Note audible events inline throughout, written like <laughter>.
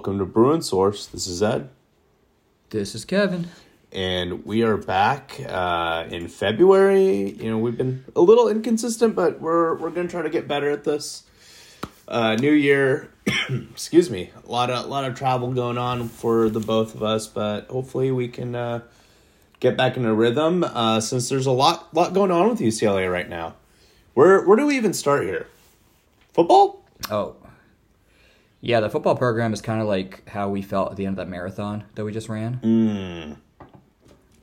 Welcome to Bruin Source. This is Ed, This is Kevin. and we are back uh, in February. You know, we've been a little inconsistent, but we're we're gonna try to get better at this. Uh, new year, <clears throat> excuse me. A lot of a lot of travel going on for the both of us, but hopefully we can uh, get back in a rhythm. Uh, since there's a lot lot going on with UCLA right now. Where where do we even start here? Football? Oh. Yeah, the football program is kind of like how we felt at the end of that marathon that we just ran.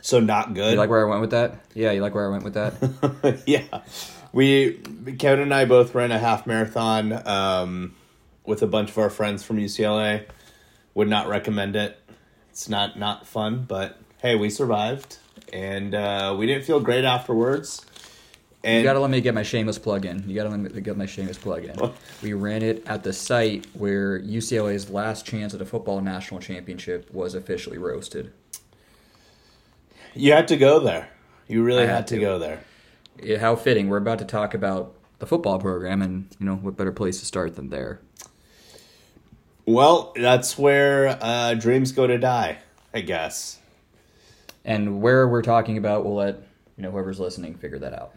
So not good. You like where I went with that? Yeah, you like where I went with that? <laughs> yeah, we Kevin and I both ran a half marathon um, with a bunch of our friends from UCLA. Would not recommend it. It's not not fun, but hey, we survived, and uh, we didn't feel great afterwards. And You gotta let me get my shameless plug in. You gotta let me get my shameless plug in. We ran it at the site where UCLA's last chance at a football national championship was officially roasted. you had to go there. You really had, had to. go there. Yeah, how fitting. We're about to talk about the football program, and you know what better place to start than there? Well, that's where uh, dreams go to die, I guess. And where we're talking about, we'll let you know whoever's listening figure that out.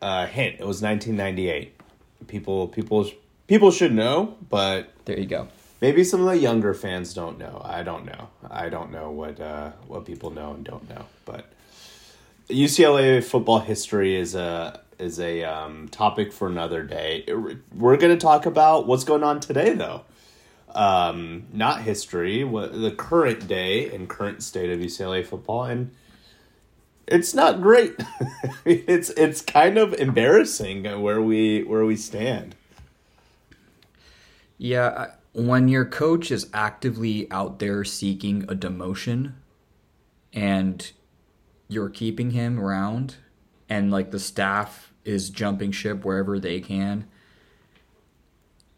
Uh, hint: It was 1998. People, people, people should know, but There you go. Maybe some of the younger fans don't know. I don't know. I don't know what uh, what people know and don't know. But UCLA football history is a is a um, topic for another day. We're going to talk about what's going on today, though. Um, not history, what the current day and current state of UCLA football, and it's not great. <laughs> it's it's kind of embarrassing where we where we stand. Yeah, when your coach is actively out there seeking a demotion and you're keeping him around and like the staff is jumping ship wherever they can,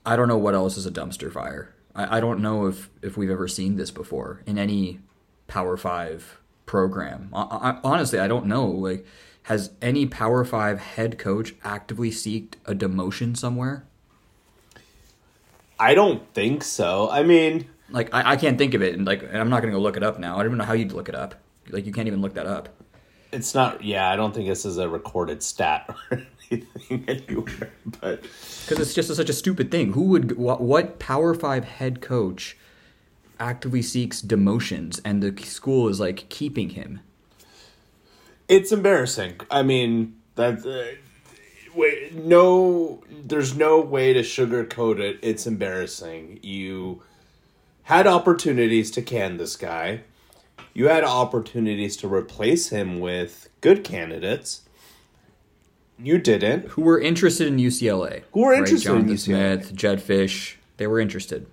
I don't know what else is a dumpster fire. I, I don't know if, if we've ever seen this before in any Power Five program. I, I, honestly, I don't know. Like, has any Power Five head coach actively seeked a demotion somewhere? I don't think so. I mean, Like I, I can't think of it, and like and I'm not gonna go look it up now. I don't even know how you'd look it up. Like you can't even look that up. it's not. Yeah, I don't think this is a recorded stat <laughs> or anything anywhere. But Because it's just such a stupid thing. Who would what, what Power Five head coach actively seeks demotions, and the school is like keeping him? it's embarrassing. I mean, that. Uh, wait, no, there's no way to sugarcoat it. It's embarrassing. You had opportunities to can this guy. You had opportunities to replace him with good candidates. You didn't. Who were interested in UCLA? Who were interested in Jonathan UCLA. Smith, Jedd Fisch. They were interested.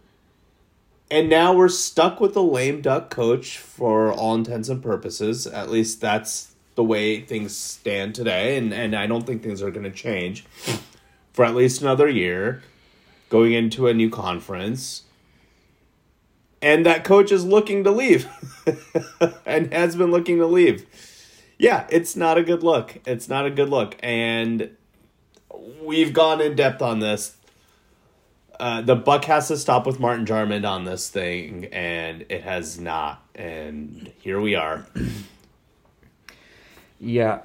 And now we're stuck with a lame duck coach for all intents and purposes. At least that's the way things stand today. And, and I don't think things are going to change for at least another year going into a new conference. And that coach is looking to leave <laughs> and has been looking to leave. Yeah, it's not a good look. It's not a good look. And we've gone in depth on this uh, the buck has to stop with Martin Jarmond on this thing, and it has not. And here we are. Yeah.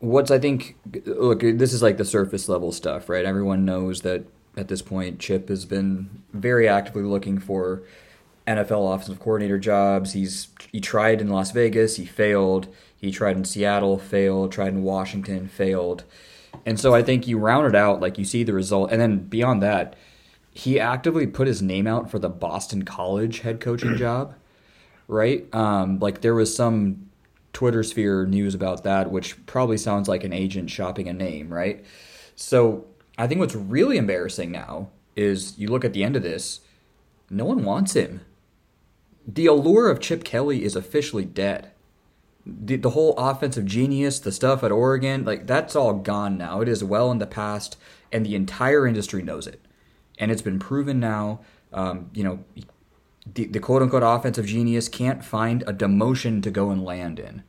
What's I think look, this is like the surface level stuff, right? Everyone knows that at this point Chip has been very actively looking for NFL offensive coordinator jobs. He's he tried in Las Vegas, he failed. He tried in Seattle, failed, tried in Washington, failed. And so I think you round it out like you see the result and then beyond that, he actively put his name out for the Boston College head coaching <clears throat> job, right? Um, like there was some Twitter sphere news about that, which probably sounds like an agent shopping a name, right? So I think what's really embarrassing now is you look at the end of this, no one wants him. The allure of Chip Kelly is officially dead. The, the whole offensive genius, the stuff at Oregon, like that's all gone now. It is well in the past, and the entire industry knows it. And it's been proven now. Um, you know, the, the quote unquote offensive genius can't find a demotion to go and land in.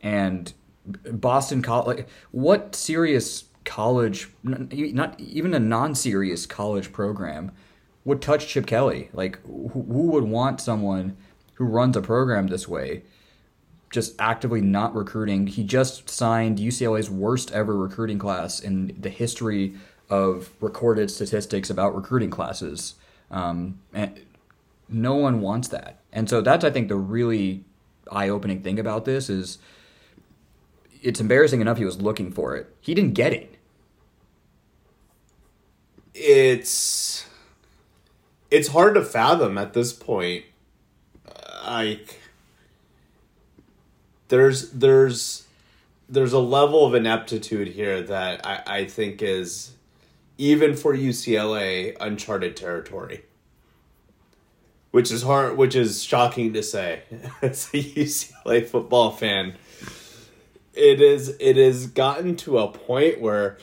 And Boston College, what serious college, not even a non serious college program, would touch Chip Kelly. Like, who, who would want someone who runs a program this way? Just actively not recruiting. He just signed UCLA's worst ever recruiting class in the history of recorded statistics about recruiting classes. Um, and no one wants that. And so that's, I think, the really eye opening thing about this is it's embarrassing enough he was looking for it. He didn't get it. It's it's hard to fathom at this point. Like there's there's there's a level of ineptitude here that I, I think is even for UCLA uncharted territory. Which is hard which is shocking to say <laughs> as a UCLA football fan. It is it has gotten to a point where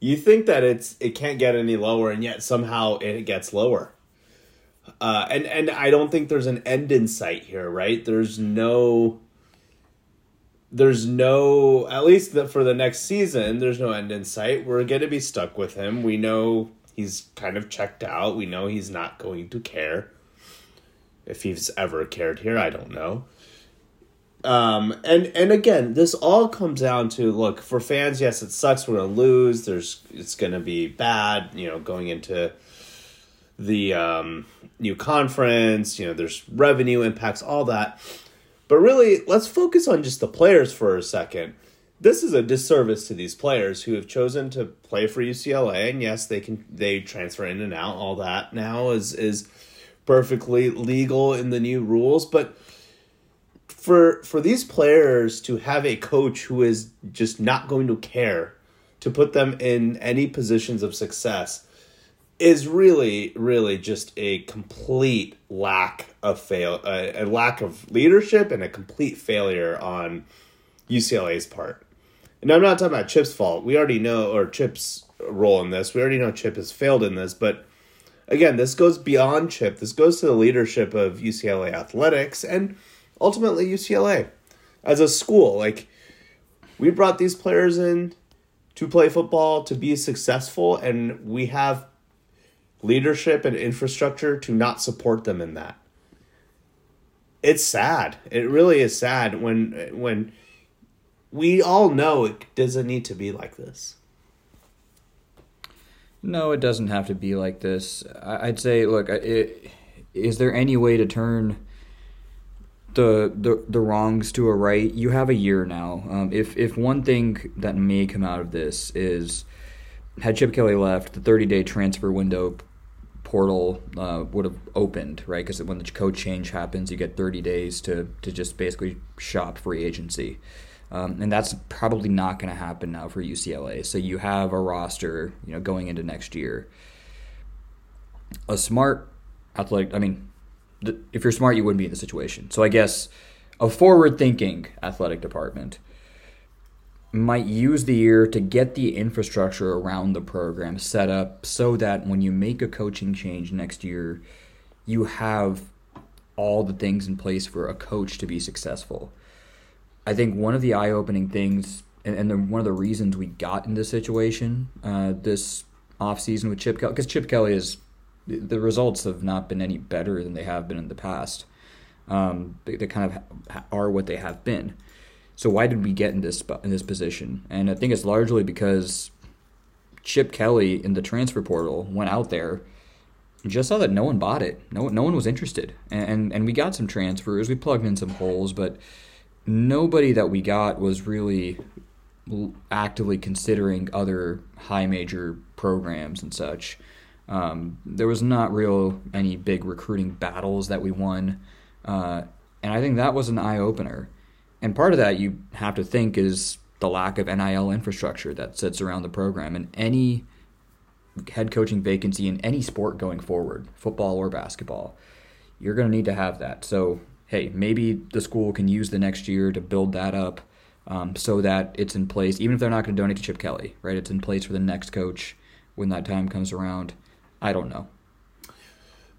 you think that it's it can't get any lower and yet somehow it gets lower. Uh, and and I don't think there's an end in sight here, right? There's no there's no at least the, for the next season there's no end in sight. We're going to be stuck with him. We know he's kind of checked out. We know he's not going to care. If he's ever cared here i don't know. Um and and again this all comes down to look for fans yes it sucks we're going to lose. There's it's going to be bad you know going into the um new conference you know there's revenue impacts all that but really, let's focus on just the players for a second. This is a disservice to these players who have chosen to play for UCLA, and yes, they can they transfer in and out. All that now is is perfectly legal in the new rules, but for for these players to have a coach who is just not going to care to put them in any positions of success is really really just a complete lack of fail a, a, lack of leadership and a complete failure on UCLA's part. And I'm not talking about Chip's fault. We already know or Chip's role in this. We already know Chip has failed in this, but again, this goes beyond Chip. This goes to the leadership of UCLA athletics and ultimately UCLA as a school. Like we brought these players in to play football to be successful and we have leadership and infrastructure to not support them in that. It's sad. It really is sad when when we all know it doesn't need to be like this. No, it doesn't have to be like this. I'd say, look, it, is there any way to turn the, the the wrongs to a right? You have a year now. Um, if if one thing that may come out of this is had Chip Kelly left, the 30 day transfer window portal uh, would have opened, right? Because when the code change happens, you get 30 days to, to just basically shop free agency. Um, and that's probably not going to happen now for UCLA. So you have a roster, you know, going into next year. A smart athletic, I mean, if you're smart, you wouldn't be in the situation. So I guess a forward-thinking athletic department might use the year to get the infrastructure around the program set up so that when you make a coaching change next year, you have all the things in place for a coach to be successful. I think one of the eye opening things, and, and the, one of the reasons we got in this situation uh, this offseason with Chip Kelly, because Chip Kelly is, the results have not been any better than they have been in the past. Um, they, they kind of are what they have been. So why did we get in this in this position? And I think it's largely because Chip Kelly in the transfer portal went out there just saw that no one bought it. No no one was interested. And, and and we got some transfers. We plugged in some holes, but nobody that we got was really actively considering other high major programs and such. Um, there was not real any big recruiting battles that we won, uh, and I think that was an eye opener. And part of that you have to think is the lack of NIL infrastructure that sits around the program. And any head coaching vacancy in any sport going forward, football or basketball, you're going to need to have that. So, hey, maybe the school can use the next year to build that up um, so that it's in place, even if they're not going to donate to Chip Kelly, right? It's in place for the next coach when that time comes around. I don't know.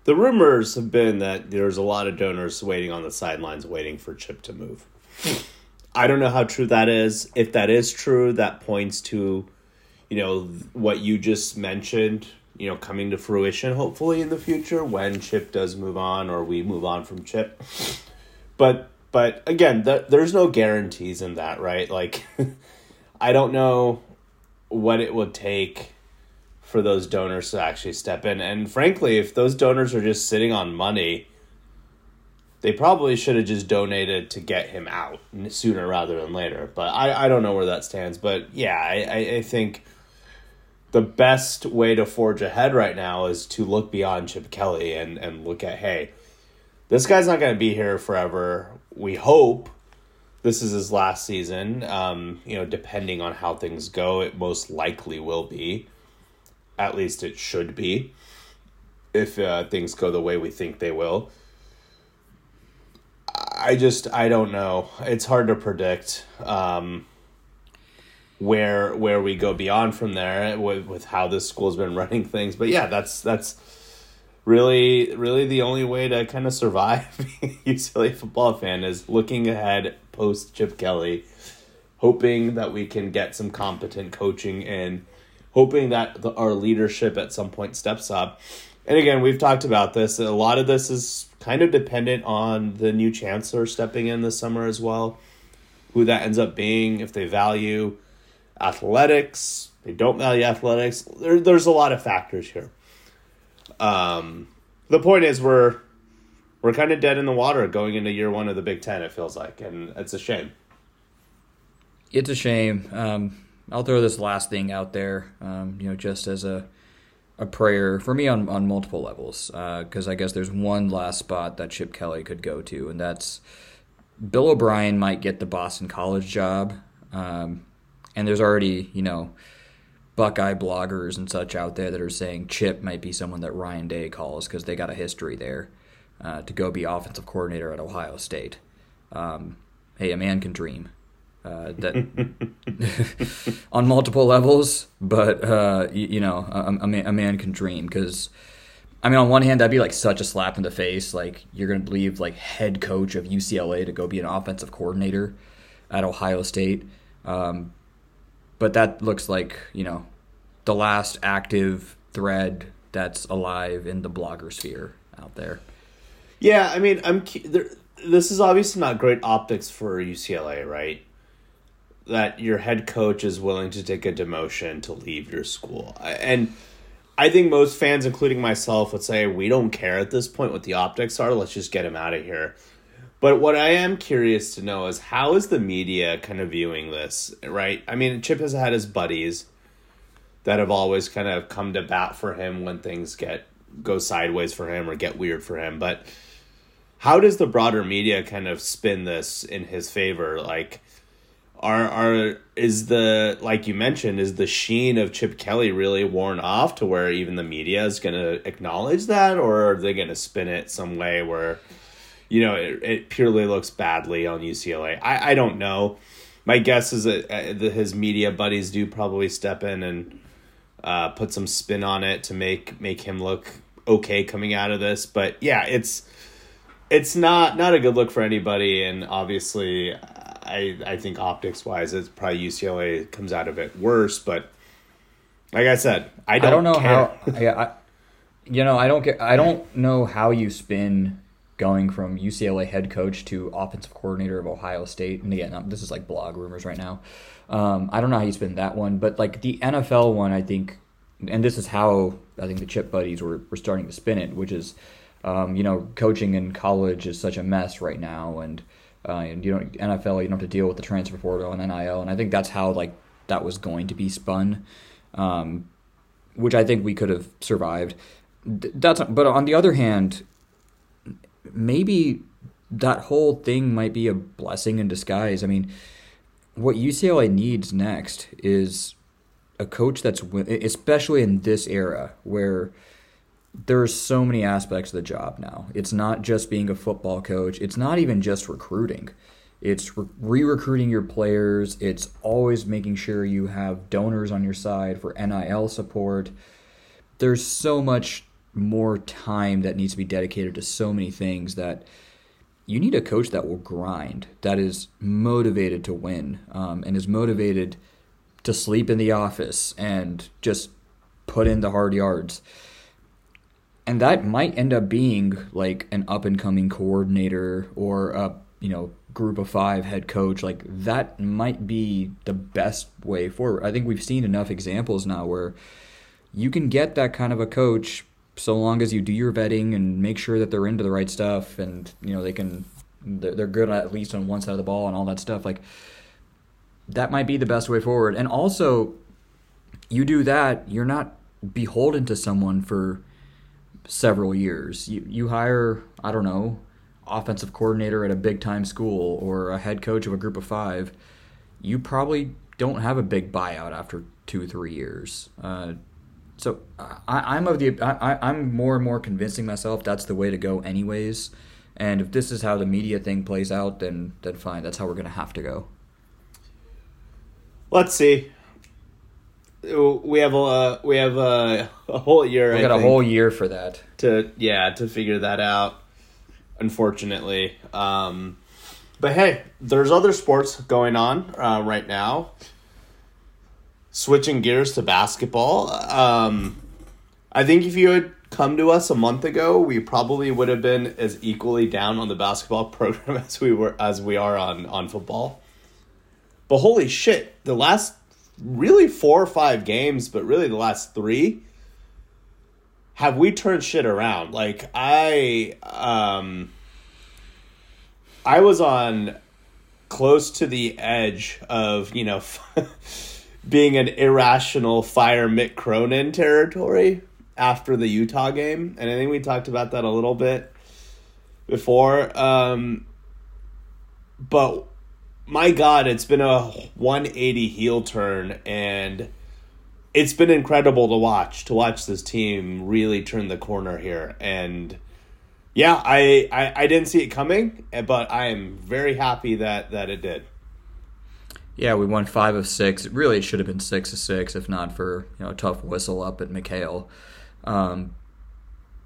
The rumors have been that there's a lot of donors waiting on the sidelines, waiting for Chip to move. I don't know how true that is. If that is true, that points to, you know, what you just mentioned. you know coming to fruition hopefully in the future when Chip does move on or we move on from Chip. But but again, th- there's no guarantees in that, right? Like <laughs> I don't know what it would take for those donors to actually step in. And frankly, if those donors are just sitting on money, they probably should have just donated to get him out sooner rather than later. But I, I don't know where that stands. But yeah, I, I, think the best way to forge ahead right now is to look beyond Chip Kelly and, and look at, hey, this guy's not going to be here forever. We hope this is his last season. Um, you know, depending on how things go, it most likely will be. At least it should be. If uh, things go the way we think they will. I just I don't know. It's hard to predict um, where where we go beyond from there with with how this school's been running things. But yeah, that's that's really really the only way to kind of survive <laughs> UCLA football fan is looking ahead post Chip Kelly, hoping that we can get some competent coaching and hoping that the, our leadership at some point steps up. And again, we've talked about this. A lot of this is kind of dependent on the new chancellor stepping in this summer as well. Who that ends up being, if they value athletics, they don't value athletics. There, there's a lot of factors here. Um, the point is, we're we're kind of dead in the water going into year one of the Big Ten. It feels like, and it's a shame. It's a shame. Um, I'll throw this last thing out there, um, you know, just as a a prayer for me on, on multiple levels. Because uh, I guess there's one last spot that Chip Kelly could go to, and that's Bill O'Brien might get the Boston College job. Um, and there's already, you know, Buckeye bloggers and such out there that are saying Chip might be someone that Ryan Day calls because they got a history there uh, to go be offensive coordinator at Ohio State. Um, hey, a man can dream uh, that <laughs> on multiple levels, but uh, you, you, know, a, a, man, a man can dream because. I mean, on one hand, that'd be like such a slap in the face. Like you're gonna believe like head coach of UCLA to go be an offensive coordinator at Ohio State. Um, but that looks like you know the last active thread that's alive in the blogger sphere out there. Yeah, I mean, I'm. There, this is obviously not great optics for UCLA, right? That your head coach is willing to take a demotion to leave your school. And I think most fans, including myself, would say, we don't care at this point what the optics are. Let's just get him out of here. But what I am curious to know is how is the media kind of viewing this, right? I mean, Chip has had his buddies that have always kind of come to bat for him when things get go sideways for him or get weird for him. But how does the broader media kind of spin this in his favor? Like, are are is the like you mentioned is the sheen of Chip Kelly really worn off to where even the media is going to acknowledge that? Or are they going to spin it some way where you know it, it purely looks badly on UCLA I I don't know. My guess is that uh, his media buddies do probably step in and uh, put some spin on it to make make him look okay coming out of this. But yeah it's it's not not a good look for anybody. And obviously I I think optics wise, it's probably UCLA comes out of it worse. But like I said, I don't, I don't know care. how. yeah, I, you know, I don't get. I don't know how you spin going from UCLA head coach to offensive coordinator of Ohio State. And again, this is like blog rumors right now. Um, I don't know how you spin that one, but like the NFL one, I think, and this is how I think the Chip buddies were, were starting to spin it, which is, um, you know, coaching in college is such a mess right now, and uh, and you don't NFL, you don't have to deal with the transfer portal and NIL, and I think that's how like that was going to be spun, um, which I think we could have survived. That's but on the other hand, maybe that whole thing might be a blessing in disguise. I mean, what UCLA needs next is a coach that's especially in this era where there's so many aspects of the job now. It's not just being a football coach. It's not even just recruiting. It's re-recruiting your players. It's always making sure you have donors on your side for NIL support. There's so much more time that needs to be dedicated to so many things that you need a coach that will grind, that is motivated to win, um, and is motivated to sleep in the office and just put in the hard yards. And that might end up being like an up and coming coordinator or a, you know, group of five head coach. Like that might be the best way forward. I think we've seen enough examples now where you can get that kind of a coach so long as you do your vetting and make sure that they're into the right stuff and you know they can they're good at least on one side of the ball and all that stuff like that might be the best way forward and also you do that you're not beholden to someone for several years you you hire i don't know offensive coordinator at a big time school or a head coach of a group of 5 you probably don't have a big buyout after 2 3 years uh, so I, am of the I, I'm more and more convincing myself that's the way to go, anyways. And if this is how the media thing plays out, then then fine. That's how we're gonna have to go. Let's see. We have a we have a, a whole year. We got a whole year for that. To yeah, to figure that out. Unfortunately, um, but hey, there's other sports going on uh, right now switching gears to basketball, um, I think if you had come to us a month ago, we probably would have been as equally down on the basketball <laughs> program as we were as we are on on football. But holy shit, the last really four or five games, but really the last three, have we turned shit around? Like I um I was on close to the edge of, you know, <laughs> being an irrational fire Mick Cronin territory after the Utah game, and I think we talked about that a little bit before. Um, but my God, it's been a 180 heel turn, and it's been incredible to watch to watch this team really turn the corner here. And yeah, I, I, I didn't see it coming, but I am very happy that that it did. Yeah, we won five of six. Really, it should have been six of six if not for you know a tough whistle up at McHale. Um,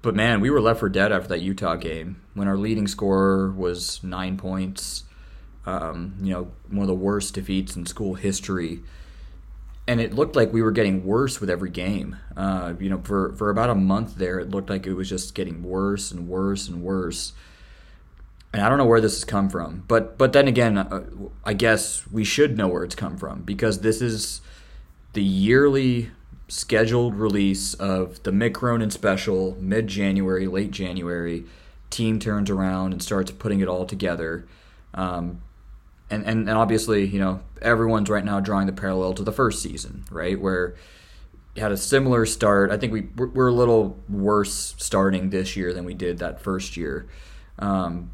but man, we were left for dead after that Utah game when our leading scorer was nine points. Um, you know, one of the worst defeats in school history. And it looked like we were getting worse with every game. Uh, you know, for, for about a month there, it looked like it was just getting worse and worse and worse and I don't know where this has come from, but but then again, uh, I guess we should know where it's come from because this is the yearly scheduled release of the Mick Cronin special mid January, late January. Team turns around and starts putting it all together. Um, and, and, and obviously, you know, everyone's right now drawing the parallel to the first season, right? Where had a similar start. I think we we're a little worse starting this year than we did that first year. Um,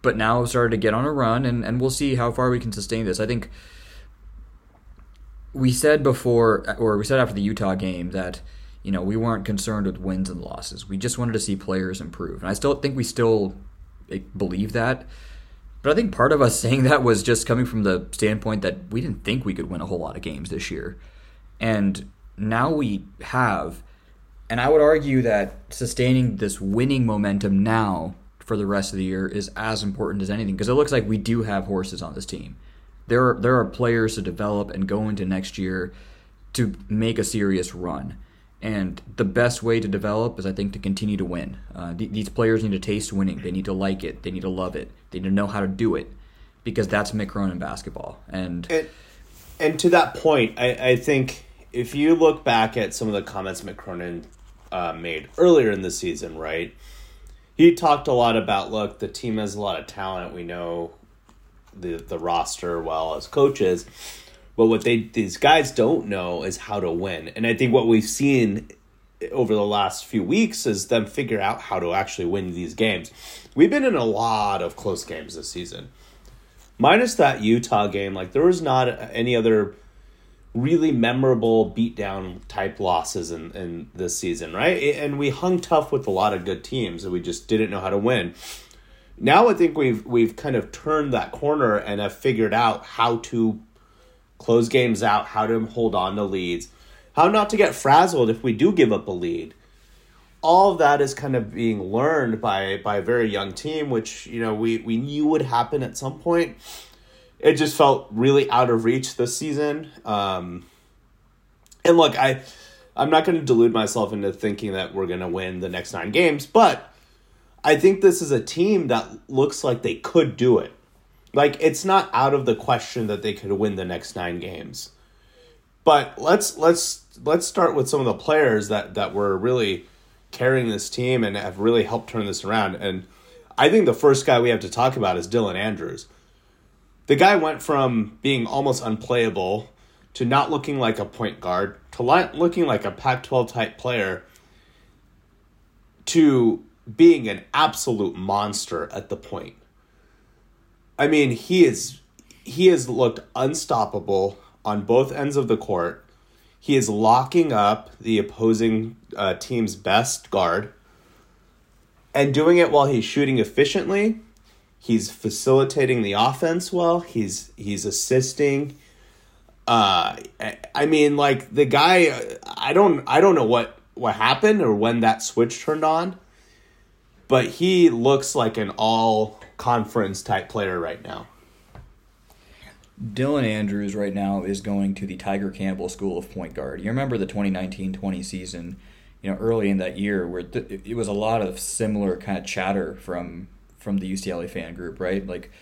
but now we've started to get on a run, and, and we'll see how far we can sustain this. I think we said before, or we said after the Utah game, that you know we weren't concerned with wins and losses. We just wanted to see players improve, and I still think we still believe that. But I think part of us saying that was just coming from the standpoint that we didn't think we could win a whole lot of games this year, and now we have. And I would argue that sustaining this winning momentum now for the rest of the year is as important as anything because it looks like we do have horses on this team. There are, there are players to develop and go into next year to make a serious run. And the best way to develop is, I think, to continue to win. Uh, th- these players need to taste winning. They need to like it. They need to love it. They to know how to do it because that's Mick Cronin basketball. And and, and to that point, I, I think if you look back at some of the comments Mick Cronin uh, made earlier in the season, right? he talked a lot about look, the team has a lot of talent. We know the the roster well as coaches, but what they these guys don't know is how to win. And I think what we've seen over the last few weeks is them figure out how to actually win these games. We've been in a lot of close games this season. Minus that Utah game, like there was not any other really memorable beatdown type losses in, in this season, right? And we hung tough with a lot of good teams and we just didn't know how to win. Now I think we've we've kind of turned that corner and have figured out how to close games out, how to hold on to leads, how not to get frazzled if we do give up a lead. All of that is kind of being learned by by a very young team, which you know we we knew would happen at some point it just felt really out of reach this season. Um, and look, I I'm not going to delude myself into thinking that we're going to win the next nine games, but I think this is a team that looks like they could do it. Like it's not out of the question that they could win the next nine games. But let's let's let's start with some of the players that that were really carrying this team and have really helped turn this around. And I think the first guy we have to talk about is Dylan Andrews. The guy went from being almost unplayable to not looking like a point guard to looking like a Pac 12 type player to being an absolute monster at the point. I mean, he is he has looked unstoppable on both ends of the court. He is locking up the opposing uh, team's best guard and doing it while he's shooting efficiently. He's facilitating the offense well. He's he's assisting. Uh, I mean, like the guy. I don't. I don't know what what happened or when that switch turned on, but he looks like an all conference type player right now. Dylan Andrews right now is going to the Tiger Campbell School of Point Guard. You remember the 2019-20 season, you know, early in that year where th- it was a lot of similar kind of chatter from from the UCLA fan group, right? Like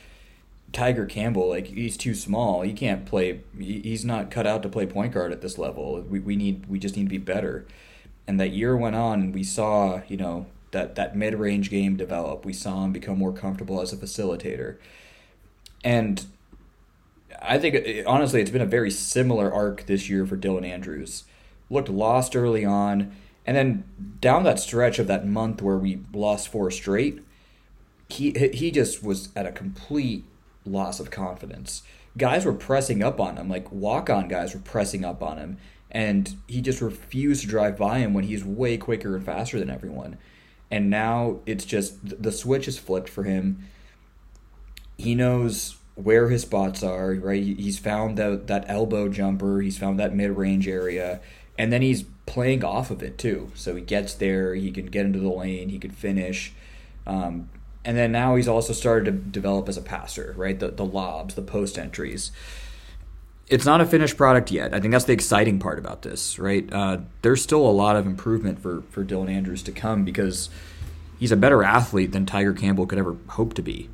Tiger Campbell, like he's too small. He can't play. He's not cut out to play point guard at this level. We, we need we just need to be better. And that year went on, and we saw you know that that mid range game develop. We saw him become more comfortable as a facilitator, and I think honestly, it's been a very similar arc this year for Dylan Andrews. Looked lost early on, and then down that stretch of that month where we lost four straight, he he just was at a complete loss of confidence. Guys were pressing up on him, like walk on guys were pressing up on him, and he just refused to drive by him when he's way quicker and faster than everyone. And now it's just the switch is flipped for him. He knows where his spots are, right? He's found that that elbow jumper, he's found that mid range area, and then he's playing off of it too. So he gets there, he can get into the lane, he can finish. Um, and then now he's also started to develop as a passer, right? The the lobs, the post entries. It's not a finished product yet. I think that's the exciting part about this, right? Uh, there's still a lot of improvement for for Dylan Andrews to come because he's a better athlete than Tiger Campbell could ever hope to be,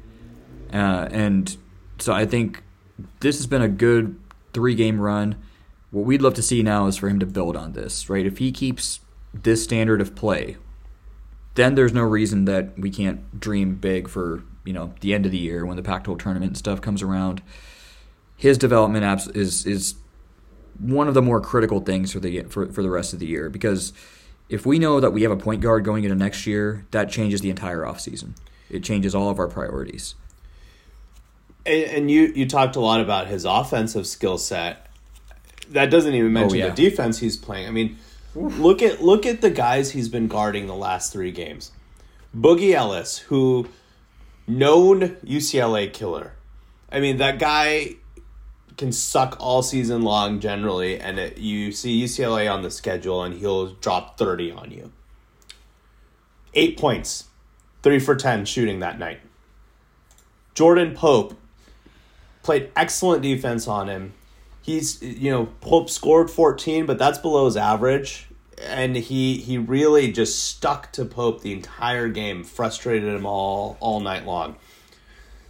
uh, and so I think this has been a good three game run. What we'd love to see now is for him to build on this, right? If he keeps this standard of play, then there's no reason that we can't dream big for you know the end of the year when the Pac-12 tournament and stuff comes around. His development is is one of the more critical things for the for, for the rest of the year because if we know that we have a point guard going into next year, that changes the entire offseason. It changes all of our priorities. And, and you you talked a lot about his offensive skill set. That doesn't even oh, mention oh, yeah. the defense he's playing. I mean, look at look at the guys he's been guarding the last three games. Boogie Ellis, who known UCLA killer. I mean, that guy can suck all season long generally, and it, you see UCLA on the schedule, and he'll drop thirty on you. Eight points, three for ten shooting that night. Jordan Pope, played excellent defense on him. He's you know Pope scored 14, but that's below his average, and he he really just stuck to Pope the entire game, frustrated him all all night long.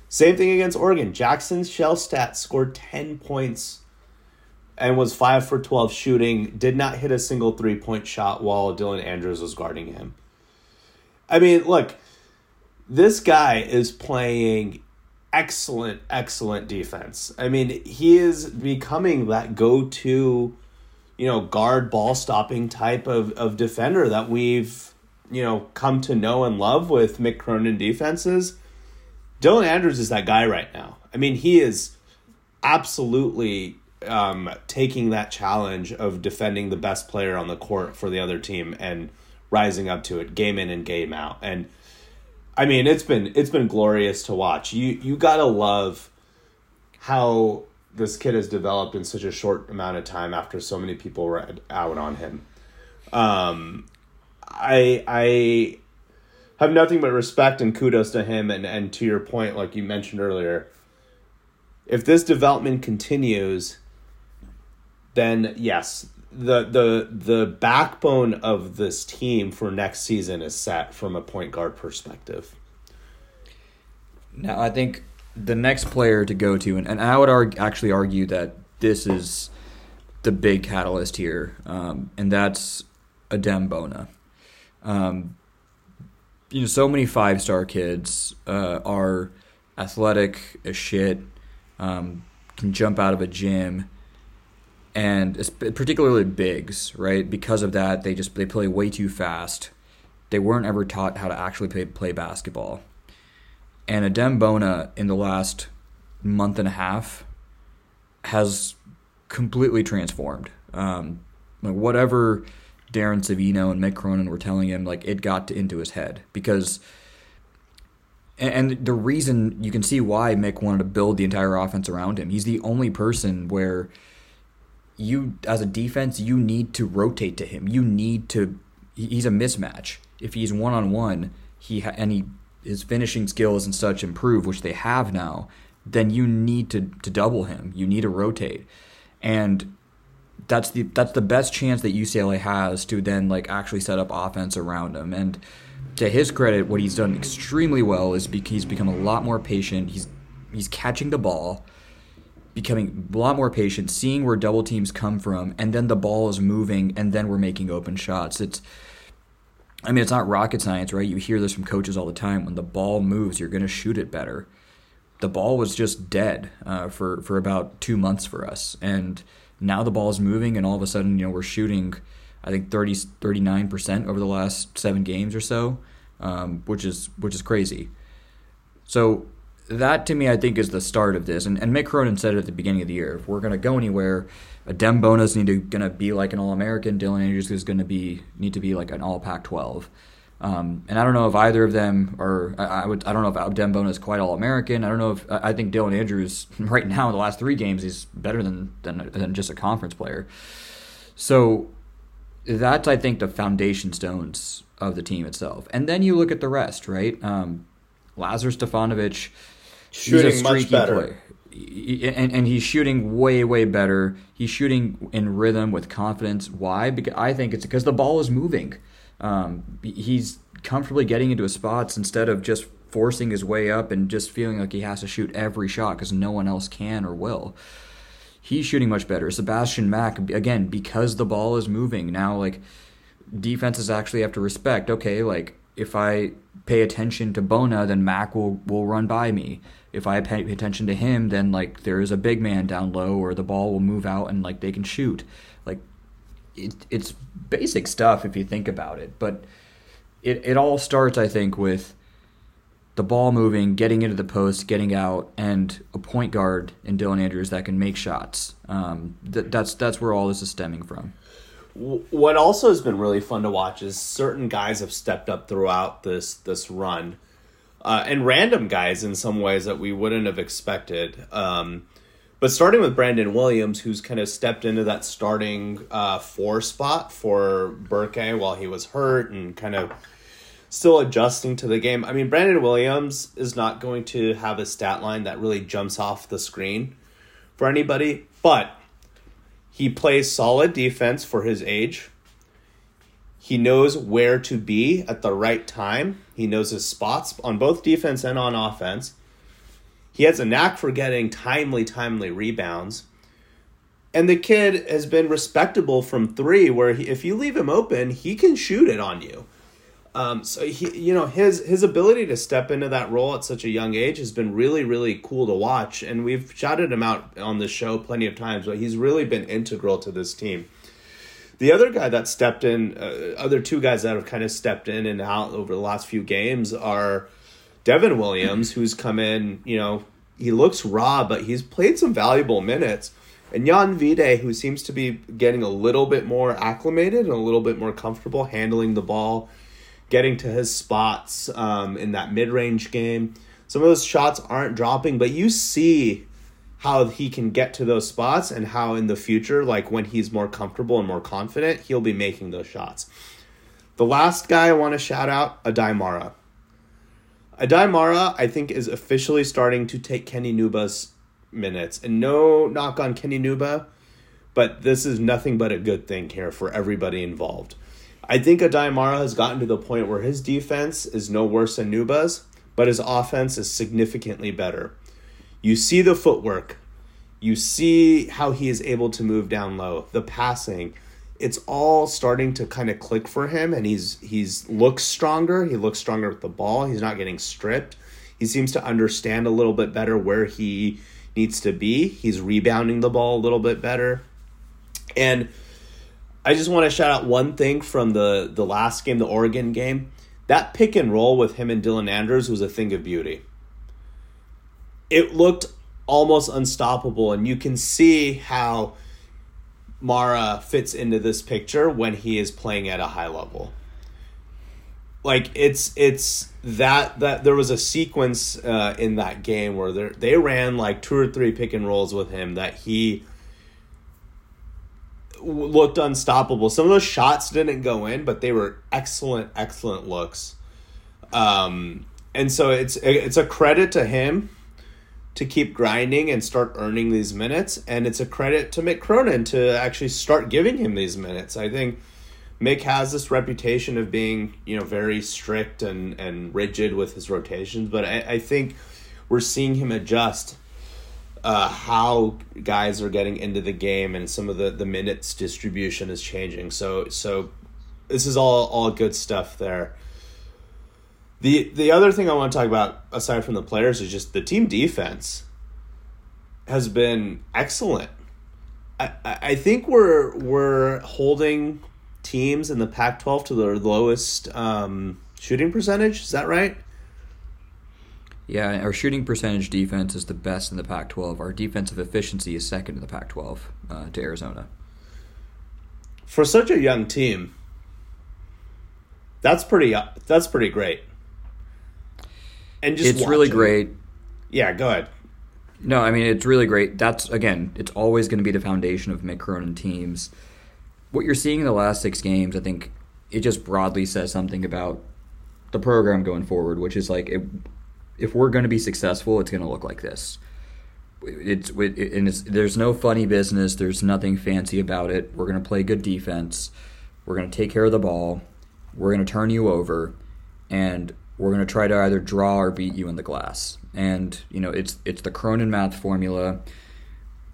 Same thing against Oregon. Jackson Shelstad scored 10 points and was 5 for 12 shooting, did not hit a single three point shot while Dylan Andrews was guarding him. I mean, look, this guy is playing excellent, excellent defense. I mean, he is becoming that go to, you know, guard ball stopping type of, of defender that we've, you know, come to know and love with Mick Cronin defenses. Dylan Andrews is that guy right now. I mean, he is absolutely um, taking that challenge of defending the best player on the court for the other team and rising up to it game in and game out. And I mean, it's been it's been glorious to watch. You you gotta love how this kid has developed in such a short amount of time after so many people were out on him. Um, I I have nothing but respect and kudos to him. And and to your point, like you mentioned earlier, if this development continues, then yes, the the the backbone of this team for next season is set from a point guard perspective. Now, I think the next player to go to, and, and I would argue, actually argue that this is the big catalyst here, um, and that's Adem Bona. Um, you know, so many five star kids uh, are athletic as shit, um, can jump out of a gym, and particularly bigs, right? Because of that, they just they play way too fast. They weren't ever taught how to actually play, play basketball. And Adem Bona in the last month and a half has completely transformed. Um, like whatever Darren Savino and Mick Cronin were telling him, like it got to, into his head because. And the reason you can see why Mick wanted to build the entire offense around him. He's the only person where you, as a defense, you need to rotate to him. You need to. He's a mismatch. If he's one on one, he and he his finishing skills and such improve, which they have now, then you need to to double him. You need to rotate, and that's the that's the best chance that UCLA has to then like actually set up offense around him. And to his credit, what he's done extremely well is he's become a lot more patient. He's he's catching the ball, becoming a lot more patient, seeing where double teams come from, and then the ball is moving, and then we're making open shots. It's I mean, it's not rocket science, right? You hear this from coaches all the time. When the ball moves, you're going to shoot it better. The ball was just dead uh, for for about two months for us, and now the ball is moving, and all of a sudden, you know, we're shooting, I think 30 39 percent over the last seven games or so, um, which is which is crazy. So that to me, I think, is the start of this. And, and Mick Cronin said it at the beginning of the year: if we're going to go anywhere, Adem Bona's need to going to be like an All American. Dylan Andrews is going to be need to be like an All Pac twelve. Um, and I don't know if either of them are. I, I would. I don't know if Adem Bona is quite All American. I don't know if I think Dylan Andrews <laughs> right now in the last three games he's better than than than just a conference player. So that's I think the foundation stones of the team itself. And then you look at the rest, right? Um, Lazar Stefanovic, shooting much better. Player and, and he's shooting way way better. He's shooting in rhythm with confidence. Why? Because I think it's because the ball is moving. Um, he's comfortably getting into his spots instead of just forcing his way up and just feeling like he has to shoot every shot because no one else can or will. He's shooting much better. Sebastian Mack again because the ball is moving now. Like defenses actually have to respect. Okay, like if I pay attention to Bona, then Mack will will run by me if I pay attention to him, then like there is a big man down low, or the ball will move out and like they can shoot. Like it, it's basic stuff if you think about it, but it it all starts, I think, with the ball moving, getting into the post, getting out, and a point guard in Dylan Andrews that can make shots. Um, th- that's that's where all this is stemming from. What also has been really fun to watch is certain guys have stepped up throughout this this run uh, and random guys in some ways that we wouldn't have expected. Um, but starting with Brandon Williams, who's kind of stepped into that starting uh, four spot for Berke while he was hurt and kind of still adjusting to the game. I mean, Brandon Williams is not going to have a stat line that really jumps off the screen for anybody, but he plays solid defense for his age. He knows where to be at the right time. He knows his spots on both defense and on offense. He has a knack for getting timely, timely rebounds. And the kid has been respectable from three, where he, if you leave him open, he can shoot it on you. Um, so he, you know, his his ability to step into that role at such a young age has been really, really cool to watch. And we've shouted him out on the show plenty of times, but he's really been integral to this team. The other guy that stepped in, uh, other two guys that have kind of stepped in and out over the last few games are Devin Williams, who's come in. You know, he looks raw, but he's played some valuable minutes. And Jan Vide, who seems to be getting a little bit more acclimated and a little bit more comfortable handling the ball, getting to his spots um, in that mid range game. Some of those shots aren't dropping, but you see how he can get to those spots and how in the future, like when he's more comfortable and more confident, he'll be making those shots. The last guy I want to shout out, Aday Mara. Aday Mara, I think, is officially starting to take Kenny Nwuba's minutes. And no knock on Kenny Nwuba, but this is nothing but a good thing here for everybody involved. I think Aday Mara has gotten to the point where his defense is no worse than Nwuba's, but his offense is significantly better. You see the footwork, you see how he is able to move down low, the passing. It's all starting to kind of click for him, and he's he's looks stronger. He looks stronger with the ball. He's not getting stripped. He seems to understand a little bit better where he needs to be. He's rebounding the ball a little bit better. And I just want to shout out one thing from the the last game, the Oregon game. That pick and roll with him and Dylan Andrews was a thing of beauty. It looked almost unstoppable, and you can see how Mara fits into this picture when he is playing at a high level. Like it's it's that that there was a sequence uh, in that game where they they ran like two or three pick and rolls with him that he looked unstoppable. Some of those shots didn't go in, but they were excellent, excellent looks. Um, and so it's it's a credit to him to keep grinding and start earning these minutes, and it's a credit to Mick Cronin to actually start giving him these minutes. I think Mick has this reputation of being you know very strict and and rigid with his rotations, but I, I think we're seeing him adjust uh, how guys are getting into the game and some of the, the minutes distribution is changing. So so this is all all good stuff there. The the other thing I want to talk about aside from the players is just the team defense has been excellent. I, I think we're we're holding teams in the Pac-12 to their lowest um, shooting percentage. Is that right? Yeah, our shooting percentage defense is the best in the Pac 12. Our defensive efficiency is second in the Pac 12 uh, to Arizona. For such a young team, that's pretty that's pretty great. And just It's really great. Yeah, go ahead. No, I mean it's really great. That's again, it's always going to be the foundation of Mick Cronin teams. What you're seeing in the last 6 games, I think it just broadly says something about the program going forward, which is like it, if we're going to be successful, it's going to look like this. It's it, and it's, there's no funny business. There's nothing fancy about it. We're going to play good defense. We're going to take care of the ball. We're going to turn you over, and we're going to try to either draw or beat you in the glass. And you know, it's it's the Cronin math formula.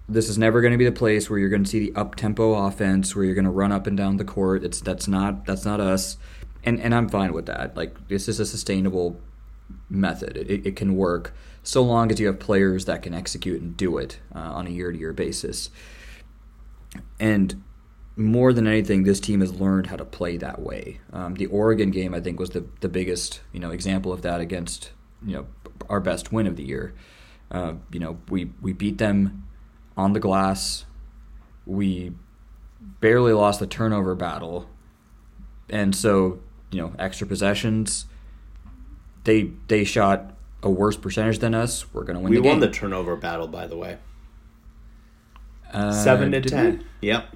This is never going to be the place where you're going to see the up tempo offense where you're going to run up and down the court. It's that's not that's not us, and and I'm fine with that. Like this is a sustainable method. It, it can work so long as you have players that can execute and do it uh, on a year to year basis. And more than anything, this team has learned how to play that way. Um, the Oregon game, I think, was the, the biggest you know example of that against you know our best win of the year. Uh, you know, we we beat them on the glass. We barely lost the turnover battle, and so you know extra possessions they they shot a worse percentage than us. We're going to win. We won the turnover battle, by the way. Uh, seven to ten. We? Yep.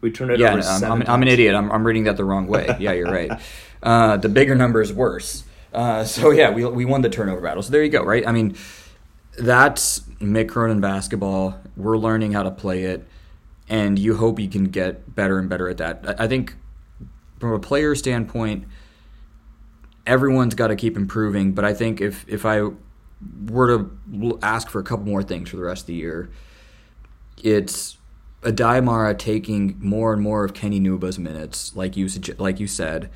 We turned it yeah, over. I'm, I'm, I'm, an idiot. I'm, I'm reading that the wrong way. Yeah, you're right. <laughs> Uh, the bigger number is worse. Uh, so yeah, we we won the turnover battle. So there you go. Right. I mean, that's Mick Cronin basketball. We're learning how to play it, and you hope you can get better and better at that. I, I think from a player standpoint everyone's got to keep improving. But I think if if I were to ask for a couple more things for the rest of the year, it's Aday Mara taking more and more of Kenny Nwuba's minutes, like you like you said,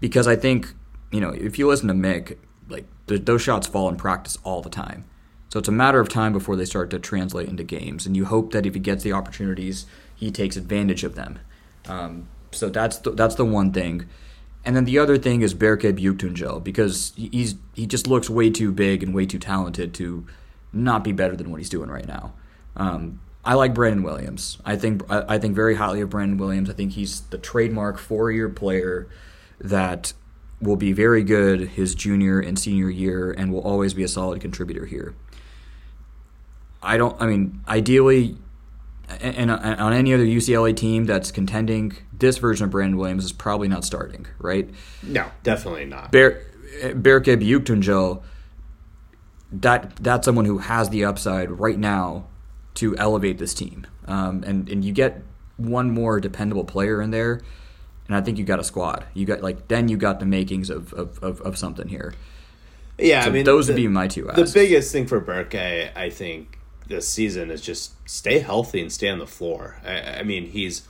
because I think you know if you listen to Mick, like those shots fall in practice all the time. So it's a matter of time before they start to translate into games, and you hope that if he gets the opportunities, he takes advantage of them. Um, so that's the, that's the one thing. And then the other thing is Berke Büyüktüncel because he's he just looks way too big and way too talented to not be better than what he's doing right now. Um, I like Brandon Williams. I think I think very highly of Brandon Williams. I think he's the trademark four-year player that will be very good his junior and senior year and will always be a solid contributor here. I don't. I mean, ideally, and on any other UCLA team that's contending, this version of Brandon Williams is probably not starting, right? No, definitely not. Ber- Berke that that's someone who has the upside right now to elevate this team. Um, and and you get one more dependable player in there, and I think you got a squad. You got like then you got the makings of of, of, of something here. Yeah, So I mean those the, would be my two The biggest thing for Berke, I, I think, this season is just stay healthy and stay on the floor. I, I mean, he's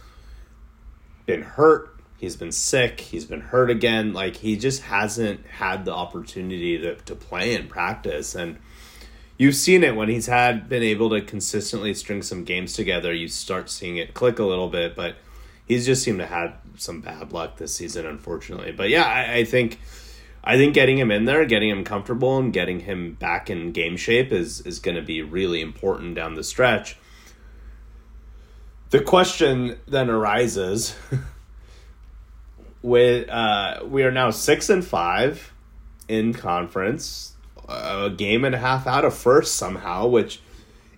been hurt. He's been sick. He's been hurt again. Like he just hasn't had the opportunity to, to play and practice. And you've seen it when he's had been able to consistently string some games together. You start seeing it click a little bit, but he's just seemed to have some bad luck this season, unfortunately. But yeah, I, I think I think getting him in there, getting him comfortable, and getting him back in game shape is is going to be really important down the stretch. The question then arises: <laughs> with uh, we are now six and five in conference, a game and a half out of first somehow, which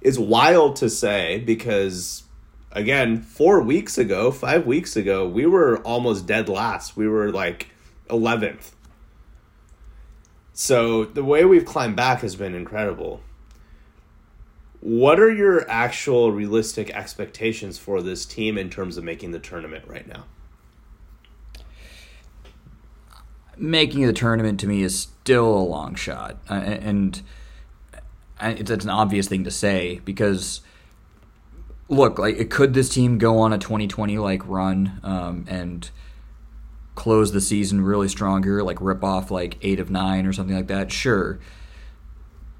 is wild to say because again, four weeks ago, five weeks ago, we were almost dead last. We were like eleventh. So the way we've climbed back has been incredible. What are your actual realistic expectations for this team in terms of making the tournament right now? Making the tournament to me is still a long shot, and it's an obvious thing to say because look, like could this team go on a 2020 like run um, and close the season really stronger, like rip off like eight of nine or something like that? Sure,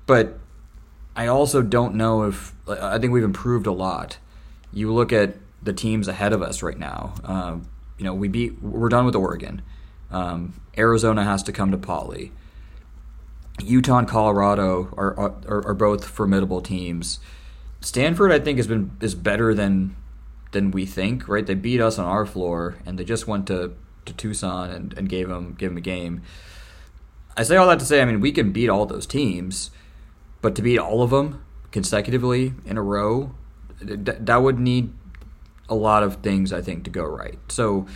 but I also don't know if I think we've improved a lot. You look at the teams ahead of us right now. Um, you know, we beat. We're done with Oregon. Um, Arizona has to come to Pauley. Utah and Colorado are, are are both formidable teams. Stanford, I think, has been is better than than we think. Right? They beat us on our floor, and they just went to, to Tucson and, and gave them gave them a game. I say all that to say, I mean, we can beat all those teams, but to beat all of them consecutively in a row, th- that would need a lot of things, I think, to go right. So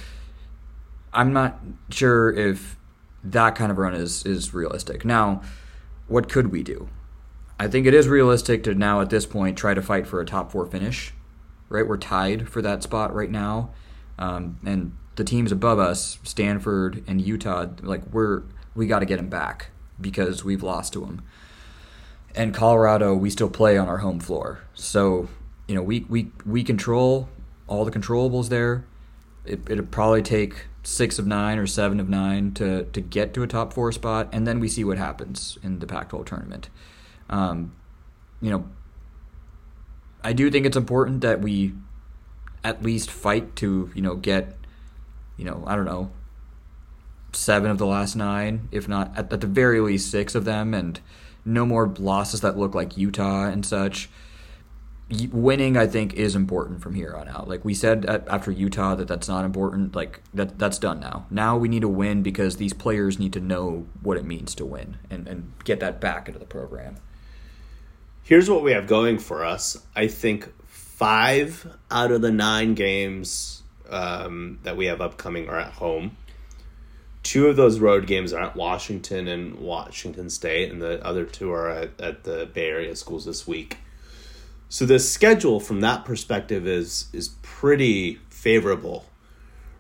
I'm not sure if that kind of run is is realistic. Now, what could we do? I think it is realistic to now at this point try to fight for a top four finish. Right, we're tied for that spot right now, um, and the teams above us, Stanford and Utah, like we're we got to get them back because we've lost to them. And Colorado, we still play on our home floor, so you know we we we control all the controllables there. It it'd probably take six of nine or seven of nine to to get to a top four spot, and then we see what happens in the Pac-12 tournament. Um, you know, I do think it's important that we at least fight to you know get you know I don't know seven of the last nine, if not at, at the very least six of them, and no more losses that look like Utah and such winning I think is important from here on out. Like we said at, after Utah that that's not important. Like that that's done now. Now we need to win because these players need to know what it means to win and and get that back into the program. Here's what we have going for us. I think five out of the nine games um, that we have upcoming are at home. Two of those road games are at Washington and Washington State, and the other two are at, at the Bay Area schools this week. So the schedule from that perspective is is pretty favorable,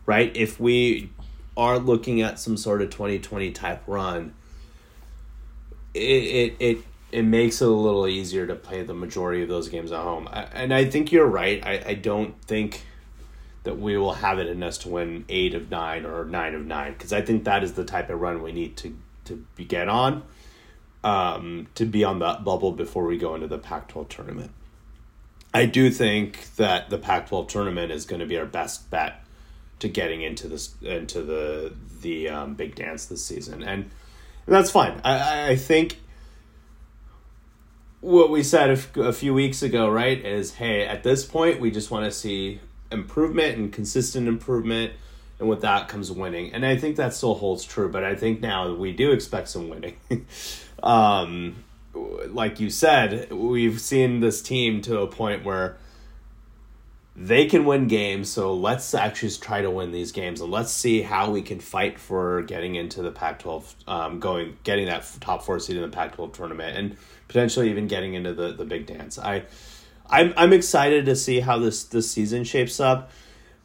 right? If we are looking at some sort of 2020 type run, it it it, it makes it a little easier to play the majority of those games at home. I, and I think you're right. I, I don't think that we will have it in us to win eight of nine or nine of nine because I think that is the type of run we need to to get on um, to be on that bubble before we go into the Pac-12 tournament. I do think that the Pac-12 tournament is going to be our best bet to getting into this into the the um, big dance this season, and, that's fine. I- I I think what we said a few weeks ago, right, is hey, at this point, we just want to see improvement and consistent improvement, and with that comes winning. And I think that still holds true, but I think now we do expect some winning. <laughs> um, like you said, we've seen this team to a point where they can win games, so let's actually try to win these games and let's see how we can fight for getting into the Pac 12, um, going, getting that top four seed in the Pac 12 tournament and potentially even getting into the, the big dance. I, I'm I'm excited to see how this this season shapes up,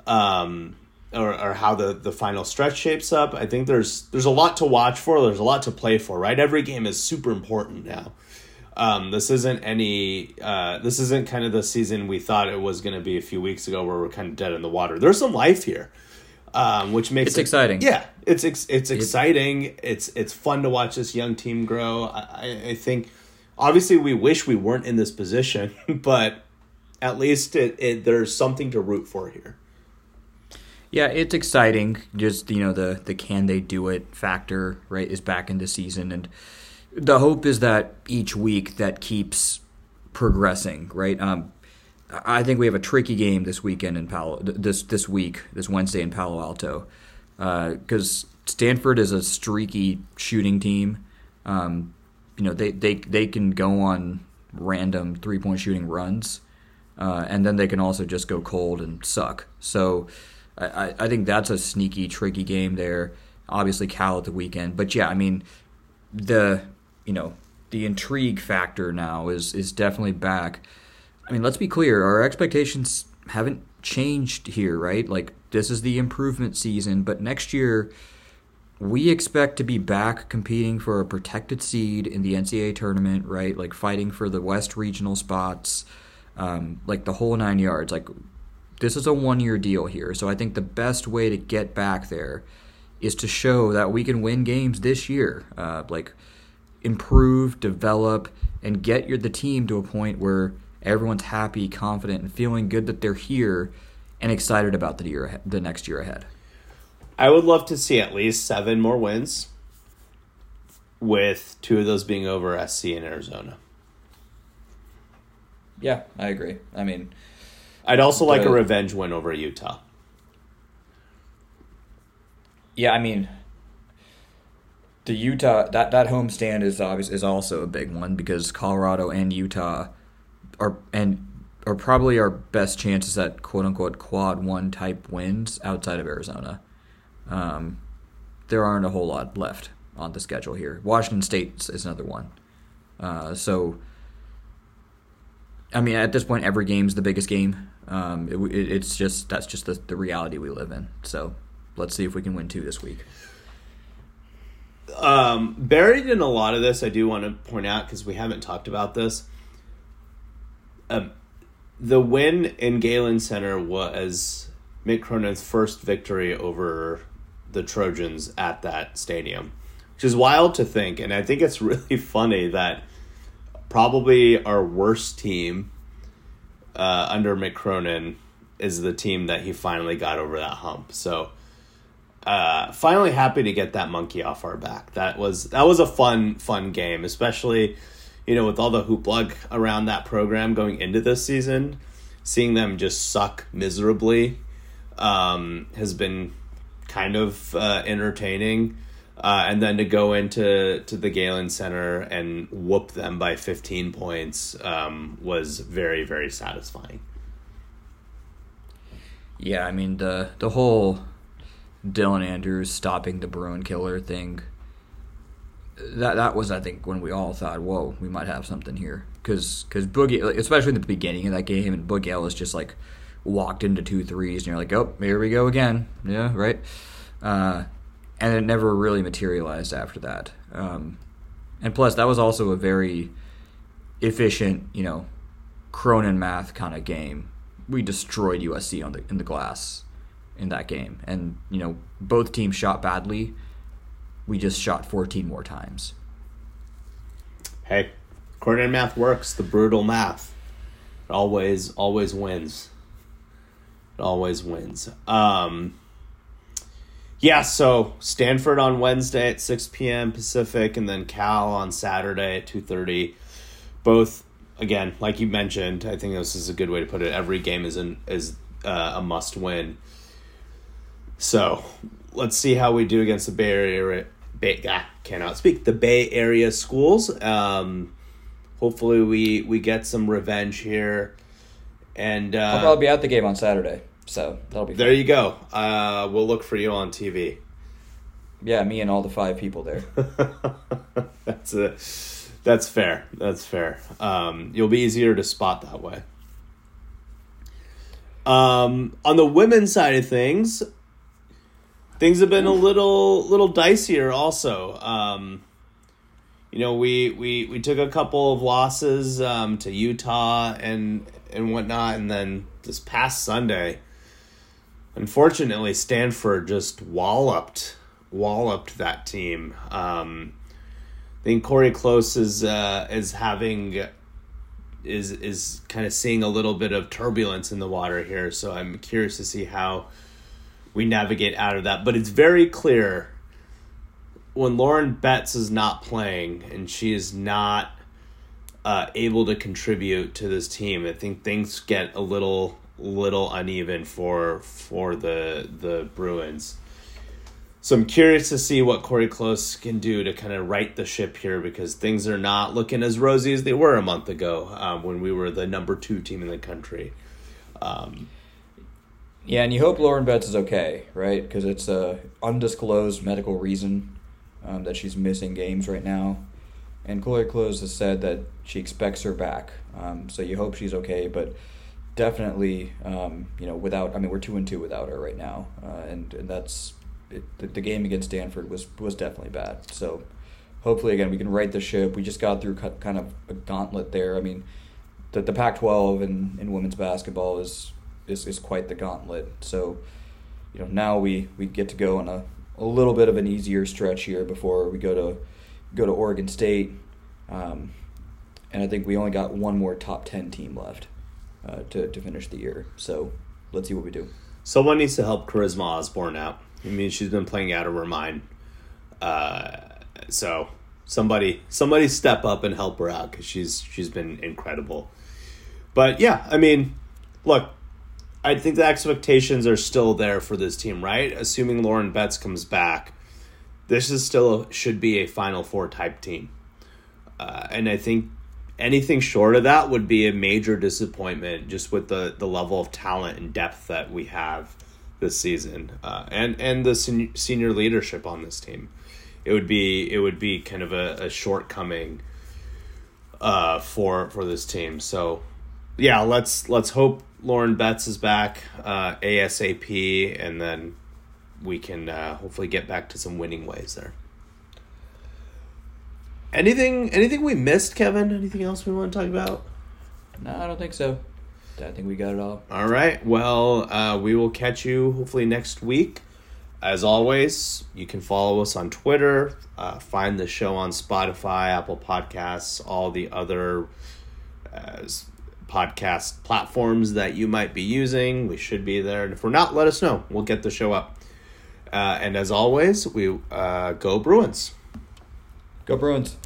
um, or or how the the final stretch shapes up. I think there's there's a lot to watch for. There's a lot to play for. Right, every game is super important now. Um, this isn't any. Uh, this isn't kind of the season we thought it was going to be a few weeks ago, where we're kind of dead in the water. There's some life here, um, which makes It's it, exciting. Yeah, it's ex- it's exciting. It's it's fun to watch this young team grow. I, I- I think obviously we wish we weren't in this position, <laughs> but at least it, it there's something to root for here. Yeah, it's exciting. Just you know the the can they do it factor right is back in the season, and the hope is that each week that keeps progressing. Right. Um, I think we have a tricky game this weekend in Palo this this week this Wednesday in Palo Alto because Stanford is a streaky shooting team. Um, you know they, they they can go on random three point shooting runs, uh, and then they can also just go cold and suck. So I, I- think that's a sneaky, tricky game there. Obviously, Cal at the weekend, but yeah, I mean the you know the intrigue factor now is is definitely back. I mean, let's be clear, our expectations haven't changed here, right? Like this is the improvement season, but next year we expect to be back competing for a protected seed in the NCAA tournament, right? Like fighting for the West regional spots, um, like the whole nine yards. Like this is a one year deal here. So I think the best way to get back there is to show that we can win games this year. Uh, like improve, develop, and get your the team to a point where everyone's happy, confident, and feeling good that they're here and excited about the year the next year ahead. I would love to see at least seven more wins, with two of those being over SC in Arizona. Yeah, I agree. I mean, I'd also like a revenge win over Utah. Yeah, I mean, the Utah that that homestand is obvious is also a big one because Colorado and Utah are and are probably our best chances at quote unquote quad one type wins outside of Arizona. Um, there aren't a whole lot left on the schedule here. Washington State is another one. Uh, so, I mean, at this point, every game's the biggest game. Um, it, it, it's just that's just the, the reality we live in. So, let's see if we can win two this week. Um, buried in a lot of this, I do want to point out because we haven't talked about this. Um, the win in Galen Center was Mick Cronin's first victory over the Trojans at that stadium, which is wild to think. And I think it's really <laughs> funny that probably our worst team uh, under Mick Cronin is the team that he finally got over that hump. So uh, finally happy to get that monkey off our back. That was that was a fun fun game, especially you know with all the hoopla around that program going into this season. Seeing them just suck miserably um, has been kind of uh, entertaining. Uh, and then to go into to the Galen Center and whoop them by 15 points um, was very very satisfying. Yeah, I mean the the whole Dylan Andrews stopping the Bruin killer thing. That that was I think when we all thought, whoa, we might have something here because because Boogie, especially in the beginning of that game, and Boogie Ellis just like walked into two threes, and you're like, oh, here we go again. Yeah, right. Uh, and it never really materialized after that. Um, and plus, that was also a very efficient, you know, Cronin math kind of game. We destroyed USC on the in the glass in that game, and you know both teams shot badly. We just shot 14 more times. Hey, Cronin math works. The brutal math. It always, always wins. It always wins. Um, yeah, so Stanford on Wednesday at 6 p.m. Pacific, and then Cal on Saturday at 2.30. Both, again, like you mentioned, I think this is a good way to put it. Every game is, an, is uh, a must win. So let's see how we do against the Bay Area. Bay, ah, cannot speak. The Bay Area schools. Um, hopefully, we we get some revenge here. And I'll uh, probably be at the game on Saturday, so that'll be. there Fun. you go. Uh, we'll look for you on TV. Yeah, me and all the five people there. <laughs> that's a, that's fair. That's fair. Um, you'll be easier to spot that way. Um, on the women's side of things, things have been a little little dicier. Also, um, you know, we we we took a couple of losses um, to Utah and and whatnot, and then this past Sunday, unfortunately, Stanford just walloped walloped that team. Um, I think Cori Close is uh, is having is is kind of seeing a little bit of turbulence in the water here. So I'm curious to see how we navigate out of that. But it's very clear when Lauren Betts is not playing and she is not uh, able to contribute to this team, I think things get a little little uneven for for the the Bruins. So I'm curious to see what Cori Close can do to kind of right the ship here because things are not looking as rosy as they were a month ago um, when we were the number two team in the country. Um, yeah, and you hope Lauren Betts is okay, right? Because it's a undisclosed medical reason um, that she's missing games right now. And Cori Close has said that she expects her back. Um, so you hope she's okay, but definitely, um, you know, without, I mean, we're two and two without her right now. Uh, and, and that's it, the, the, game against Stanford was was definitely bad. So hopefully again we can right the ship. We just got through kind of a gauntlet there. I mean, the the Pac-12 in, in women's basketball is, is is quite the gauntlet. So you know now we we get to go on a a little bit of an easier stretch here before we go to go to Oregon State. Um, and I think we only got one more top 10 team left uh, to, to finish the year. So let's see what we do. Someone needs to help Charisma Osborne out. I mean, she's been playing out of her mind. Uh, so somebody, somebody step up and help her out because she's she's been incredible. But yeah, I mean, look, I think the expectations are still there for this team, right? Assuming Lauren Betts comes back, this is still a, should be a Final Four type team, uh, and I think anything short of that would be a major disappointment, just with the the level of talent and depth that we have this season, uh, and and the sen- senior leadership on this team. It would be it would be kind of a, a shortcoming uh, for for this team. So yeah, let's let's hope Lauren Betts is back uh, ASAP, and then we can uh, hopefully get back to some winning ways there. Anything anything we missed, Kevin? Anything else we want to talk about? No, I don't think so. I think we got it all. All right. Well, uh, we will catch you hopefully next week. As always, you can follow us on Twitter, uh, find the show on Spotify, Apple Podcasts, all the other uh, podcast platforms that you might be using. We should be there. And if we're not, let us know. We'll get the show up. Uh, and as always, we uh, go Bruins. Go Bruins.